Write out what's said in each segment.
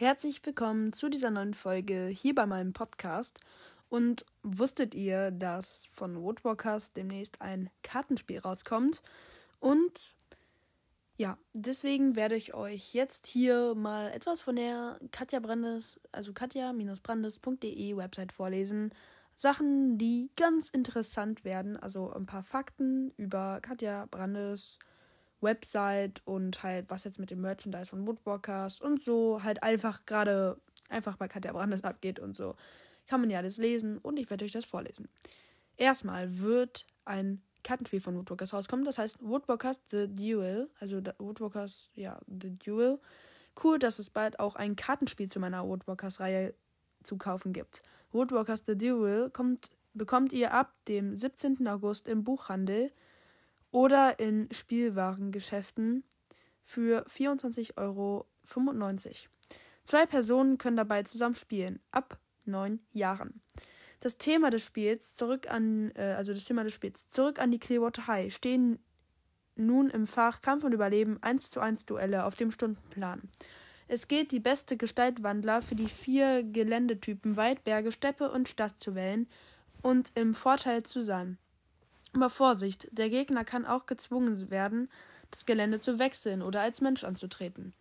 Herzlich willkommen zu dieser neuen Folge hier bei meinem Podcast. Und wusstet ihr, dass von Woodwalkers demnächst ein Kartenspiel rauskommt? Und ja, deswegen werde ich euch jetzt hier mal etwas von der Katja Brandes, also katja-brandes.de Website vorlesen. Sachen, die ganz interessant werden, also ein paar Fakten über Katja Brandes Website und halt was jetzt mit dem Merchandise von Woodwalkers und so halt einfach gerade einfach bei Katja Brandes abgeht und so. Kann man ja alles lesen und ich werde euch das vorlesen. Erstmal wird ein Kartenspiel von Woodwalkers rauskommt. Das heißt Woodwalkers The Duel. Also Woodwalkers, ja, The Duel. Cool, dass es bald auch ein Kartenspiel zu meiner Woodwalkers-Reihe zu kaufen gibt. Woodwalkers The Duel kommt, bekommt ihr ab dem 17. August im Buchhandel oder in Spielwarengeschäften für 24,95 Euro. Zwei Personen können dabei zusammen spielen, ab neun Jahren. Das Thema des Spiels zurück an, äh, also das Thema des Spiels zurück an die Clearwater High stehen nun im Fach Kampf und Überleben 1 zu 1 Duelle auf dem Stundenplan. Es geht, die beste Gestaltwandler für die vier Geländetypen Wald, Berge, Steppe und Stadt zu wählen und im Vorteil zu sein. Aber Vorsicht, der Gegner kann auch gezwungen werden, das Gelände zu wechseln oder als Mensch anzutreten.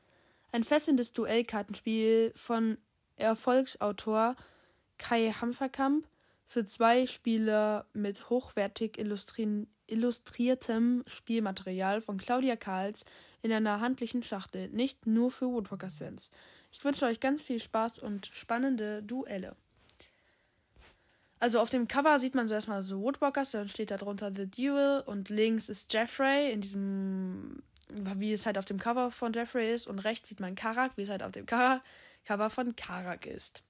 Ein fesselndes Duellkartenspiel von Erfolgsautor Kai Hamferkamp für zwei Spieler mit hochwertig illustriertem Spielmaterial von Claudia Karls in einer handlichen Schachtel, nicht nur für Woodwalkers-Fans. Ich wünsche euch ganz viel Spaß und spannende Duelle. Also auf dem Cover sieht man so erstmal so Woodwalkers, dann steht da drunter The Duel und links ist Jeffrey in diesem, wie es halt auf dem Cover von Jeffrey ist und rechts sieht man Karak, wie es halt auf dem Cover von Karak ist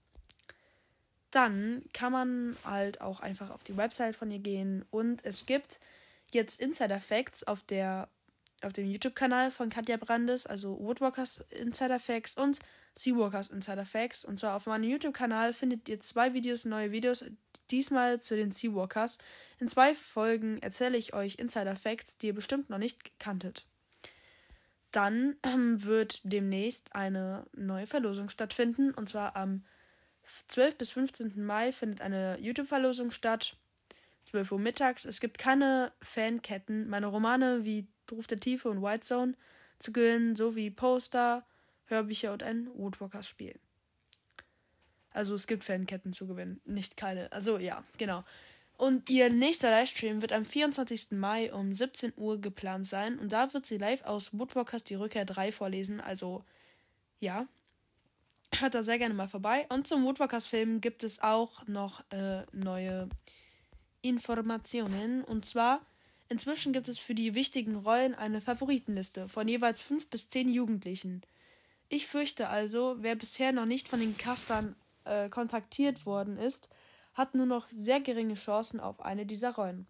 dann kann man halt auch einfach auf die Website von ihr gehen und es gibt jetzt Insider Facts auf der auf dem YouTube-Kanal von Katja Brandes, also Woodwalkers Insider Facts und Seawalkers Insider Facts. Und zwar auf meinem YouTube-Kanal findet ihr zwei Videos, neue Videos, diesmal zu den Seawalkers. In zwei Folgen erzähle ich euch Insider Facts, die ihr bestimmt noch nicht kanntet. Dann ähm, wird demnächst eine neue Verlosung stattfinden, und zwar am 12 bis 15. Mai findet eine YouTube-Verlosung statt. 12 Uhr mittags. Es gibt keine Fanketten. Meine Romane wie Ruf der Tiefe und White Zone zu gewinnen, sowie Poster, Hörbücher und ein Woodwalkers-Spiel. Also es gibt Fanketten zu gewinnen, nicht keine. Also ja, genau. Und ihr nächster Livestream wird am 24. Mai um 17 Uhr geplant sein. Und da wird sie live aus Woodwalkers die Rückkehr 3 vorlesen. Also ja, Hört da sehr gerne mal vorbei. Und zum Woodwalkers-Film gibt es auch noch äh, neue Informationen. Und zwar, inzwischen gibt es für die wichtigen Rollen eine Favoritenliste von jeweils fünf bis zehn Jugendlichen. Ich fürchte also, wer bisher noch nicht von den Castern äh, kontaktiert worden ist, hat nur noch sehr geringe Chancen auf eine dieser Rollen.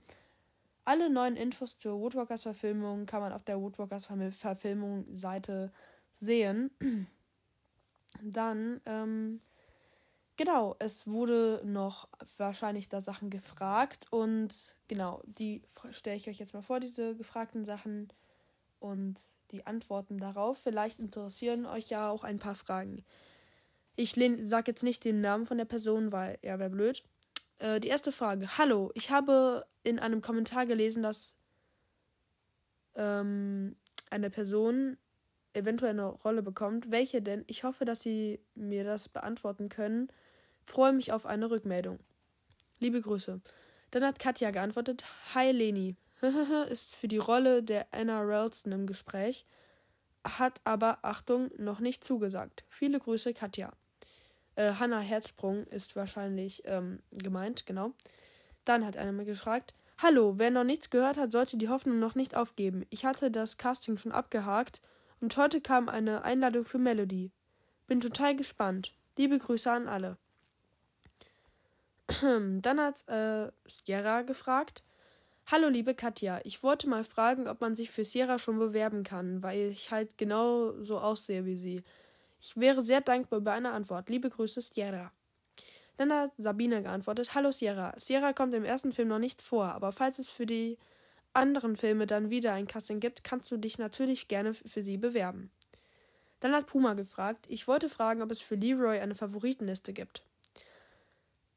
Alle neuen Infos zur Woodwalkers-Verfilmung kann man auf der Woodwalkers-Verfilmung-Seite sehen. Dann, ähm, genau, es wurde noch wahrscheinlich da Sachen gefragt und genau, die stelle ich euch jetzt mal vor, diese gefragten Sachen und die Antworten darauf. Vielleicht interessieren euch ja auch ein paar Fragen. Ich sage jetzt nicht den Namen von der Person, weil er ja, wäre blöd. Äh, die erste Frage. Hallo, ich habe in einem Kommentar gelesen, dass ähm, eine Person eventuell eine Rolle bekommt. Welche denn? Ich hoffe, dass Sie mir das beantworten können. Freue mich auf eine Rückmeldung. Liebe Grüße. Dann hat Katja geantwortet: Hi Leni. ist für die Rolle der Anna Ralston im Gespräch, hat aber, Achtung, noch nicht zugesagt. Viele Grüße, Katja. Äh, Hanna Herzsprung ist wahrscheinlich ähm, gemeint, genau. Dann hat einer mir gefragt: Hallo, wer noch nichts gehört hat, sollte die Hoffnung noch nicht aufgeben. Ich hatte das Casting schon abgehakt und heute kam eine Einladung für Melody. Bin total gespannt. Liebe Grüße an alle. Dann hat äh, Sierra gefragt. Hallo liebe Katja, ich wollte mal fragen, ob man sich für Sierra schon bewerben kann, weil ich halt genau so aussehe wie sie. Ich wäre sehr dankbar über eine Antwort. Liebe Grüße, Sierra. Dann hat Sabine geantwortet: Hallo Sierra. Sierra kommt im ersten Film noch nicht vor, aber falls es für die anderen Filme dann wieder ein Casting gibt, kannst du dich natürlich gerne für sie bewerben. Dann hat Puma gefragt, ich wollte fragen, ob es für Leroy eine Favoritenliste gibt.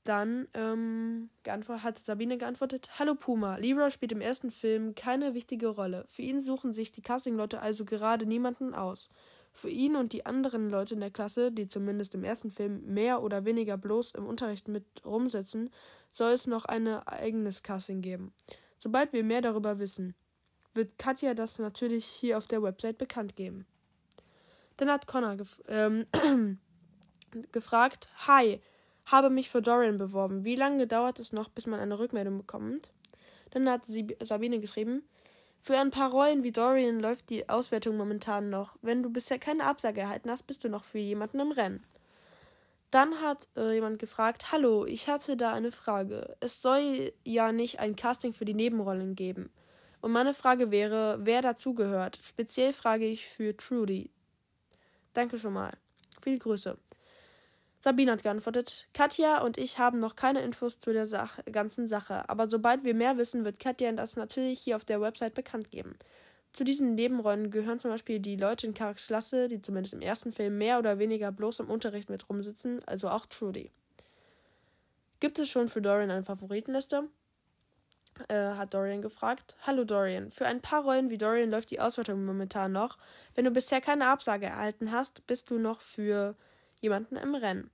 Dann ähm, hat Sabine geantwortet: Hallo Puma, Leroy spielt im ersten Film keine wichtige Rolle. Für ihn suchen sich die Castingleute also gerade niemanden aus. Für ihn und die anderen Leute in der Klasse, die zumindest im ersten Film mehr oder weniger bloß im Unterricht mit rumsitzen, soll es noch ein eigenes Casting geben. Sobald wir mehr darüber wissen, wird Katja das natürlich hier auf der Website bekannt geben. Dann hat Connor gef ähm, gefragt: Hi, habe mich für Dorian beworben. Wie lange dauert es noch, bis man eine Rückmeldung bekommt? Dann hat Sabine geschrieben: Für ein paar Rollen wie Dorian läuft die Auswertung momentan noch. Wenn du bisher keine Absage erhalten hast, bist du noch für jemanden im Rennen. Dann hat äh, jemand gefragt: Hallo, ich hatte da eine Frage. Es soll ja nicht ein Casting für die Nebenrollen geben. Und meine Frage wäre, wer dazugehört. Speziell frage ich für Trudy. Danke schon mal. Viele Grüße. Sabine hat geantwortet, Katja und ich haben noch keine Infos zu der Sach ganzen Sache, aber sobald wir mehr wissen, wird Katja das natürlich hier auf der Website bekannt geben. Zu diesen Nebenrollen gehören zum Beispiel die Leute in Karaks Klasse, die zumindest im ersten Film mehr oder weniger bloß im Unterricht mit rumsitzen, also auch Trudy. Gibt es schon für Dorian eine Favoritenliste? Äh, hat Dorian gefragt. Hallo Dorian, für ein paar Rollen wie Dorian läuft die Auswertung momentan noch. Wenn du bisher keine Absage erhalten hast, bist du noch für jemanden im Rennen.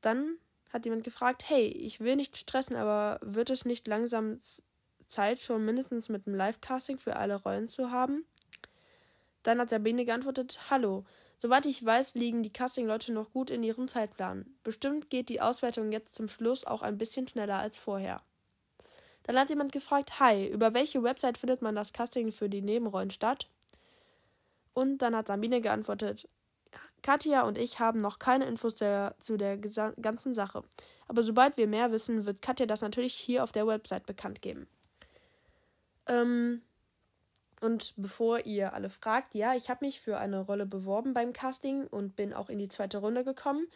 Dann hat jemand gefragt, hey, ich will nicht stressen, aber wird es nicht langsam Zeit, schon mindestens mit einem Live-Casting für alle Rollen zu haben? Dann hat Sabine geantwortet, hallo, soweit ich weiß, liegen die Casting-Leute noch gut in ihrem Zeitplan. Bestimmt geht die Auswertung jetzt zum Schluss auch ein bisschen schneller als vorher. Dann hat jemand gefragt, hi, über welche Website findet man das Casting für die Nebenrollen statt? Und dann hat Sabine geantwortet, Katja und ich haben noch keine Infos der, zu der ganzen Sache. Aber sobald wir mehr wissen, wird Katja das natürlich hier auf der Website bekannt geben. Ähm, und bevor ihr alle fragt, ja, ich habe mich für eine Rolle beworben beim Casting und bin auch in die zweite Runde gekommen.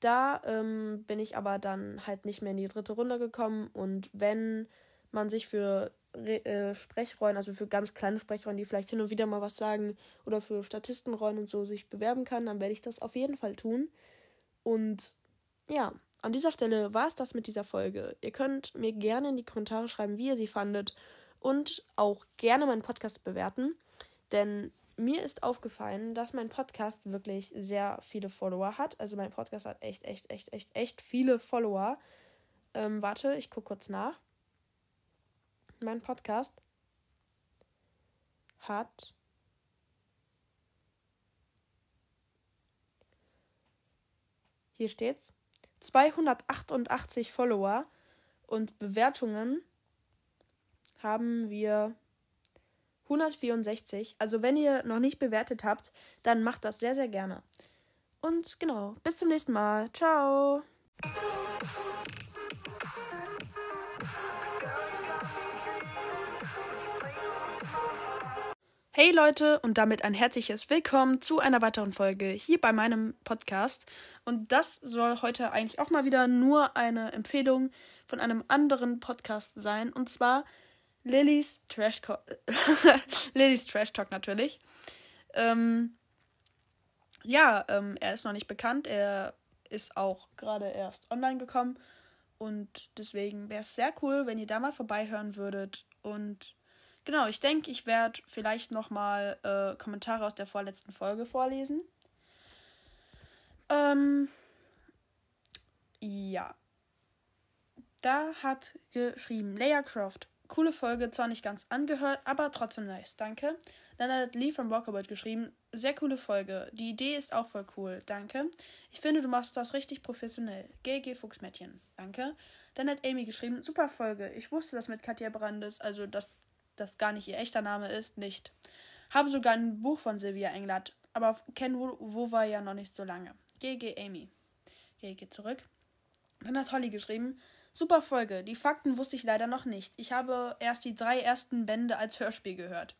Da ähm, bin ich aber dann halt nicht mehr in die dritte Runde gekommen. Und wenn man sich für äh, Sprechrollen, also für ganz kleine Sprechrollen, die vielleicht hin und wieder mal was sagen oder für Statistenrollen und so sich bewerben kann, dann werde ich das auf jeden Fall tun. Und ja, an dieser Stelle war es das mit dieser Folge. Ihr könnt mir gerne in die Kommentare schreiben, wie ihr sie fandet und auch gerne meinen Podcast bewerten, denn mir ist aufgefallen, dass mein Podcast wirklich sehr viele Follower hat. Also mein Podcast hat echt, echt, echt, echt, echt viele Follower. Ähm, warte, ich gucke kurz nach mein Podcast hat hier steht's 288 Follower und Bewertungen haben wir 164. Also wenn ihr noch nicht bewertet habt, dann macht das sehr, sehr gerne. Und genau, bis zum nächsten Mal. Ciao. Hey Leute und damit ein herzliches Willkommen zu einer weiteren Folge hier bei meinem Podcast. Und das soll heute eigentlich auch mal wieder nur eine Empfehlung von einem anderen Podcast sein. Und zwar Lillys Trash, Lillys Trash Talk natürlich. Ähm, ja, ähm, er ist noch nicht bekannt. Er ist auch gerade erst online gekommen. Und deswegen wäre es sehr cool, wenn ihr da mal vorbeihören würdet. Und Genau, ich denke, ich werde vielleicht nochmal äh, Kommentare aus der vorletzten Folge vorlesen. Ähm, ja. Da hat geschrieben Leia Croft. Coole Folge, zwar nicht ganz angehört, aber trotzdem nice. Danke. Dann hat Lee von Walkabout geschrieben. Sehr coole Folge. Die Idee ist auch voll cool. Danke. Ich finde, du machst das richtig professionell. GG Fuchsmädchen. Danke. Dann hat Amy geschrieben. Super Folge. Ich wusste das mit Katja Brandes, also das das gar nicht ihr echter Name ist, nicht. Habe sogar ein Buch von Sylvia Englert, aber kenne Wova ja noch nicht so lange. GG Amy. GG zurück. Dann hat Holly geschrieben, super Folge. Die Fakten wusste ich leider noch nicht. Ich habe erst die drei ersten Bände als Hörspiel gehört.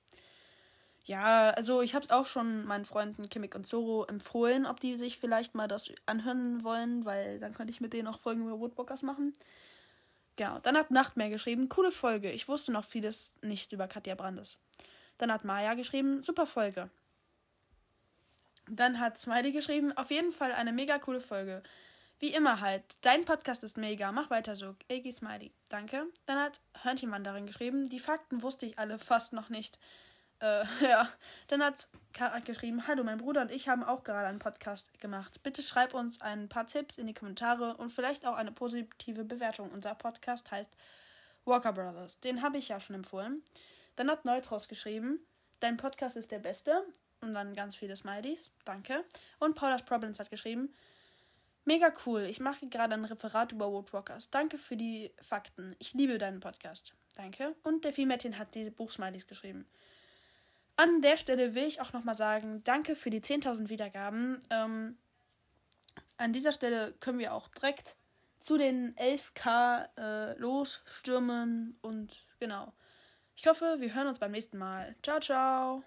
Ja, also ich habe es auch schon meinen Freunden Kimmik und Zoro empfohlen, ob die sich vielleicht mal das anhören wollen, weil dann könnte ich mit denen auch Folgen über Woodwalkers machen. Genau. Dann hat Nachtmeer geschrieben, coole Folge. Ich wusste noch vieles nicht über Katja Brandes. Dann hat Maya geschrieben, super Folge. Dann hat Smiley geschrieben, auf jeden Fall eine mega coole Folge. Wie immer halt, dein Podcast ist mega, mach weiter so. Egi Smiley, danke. Dann hat Hörnchenmann darin geschrieben, die Fakten wusste ich alle fast noch nicht. Äh, ja. Dann hat Karat geschrieben, hallo, mein Bruder und ich haben auch gerade einen Podcast gemacht. Bitte schreib uns ein paar Tipps in die Kommentare und vielleicht auch eine positive Bewertung. Unser Podcast heißt Walker Brothers. Den habe ich ja schon empfohlen. Dann hat Neutros geschrieben, dein Podcast ist der beste. Und dann ganz viele Smileys. Danke. Und Paula's Problems hat geschrieben, mega cool. Ich mache gerade ein Referat über Woodwalkers. Danke für die Fakten. Ich liebe deinen Podcast. Danke. Und der Metin hat die Buchsmileys geschrieben. An der Stelle will ich auch nochmal sagen, danke für die 10.000 Wiedergaben. Ähm, an dieser Stelle können wir auch direkt zu den 11k äh, losstürmen und genau. Ich hoffe, wir hören uns beim nächsten Mal. Ciao, ciao.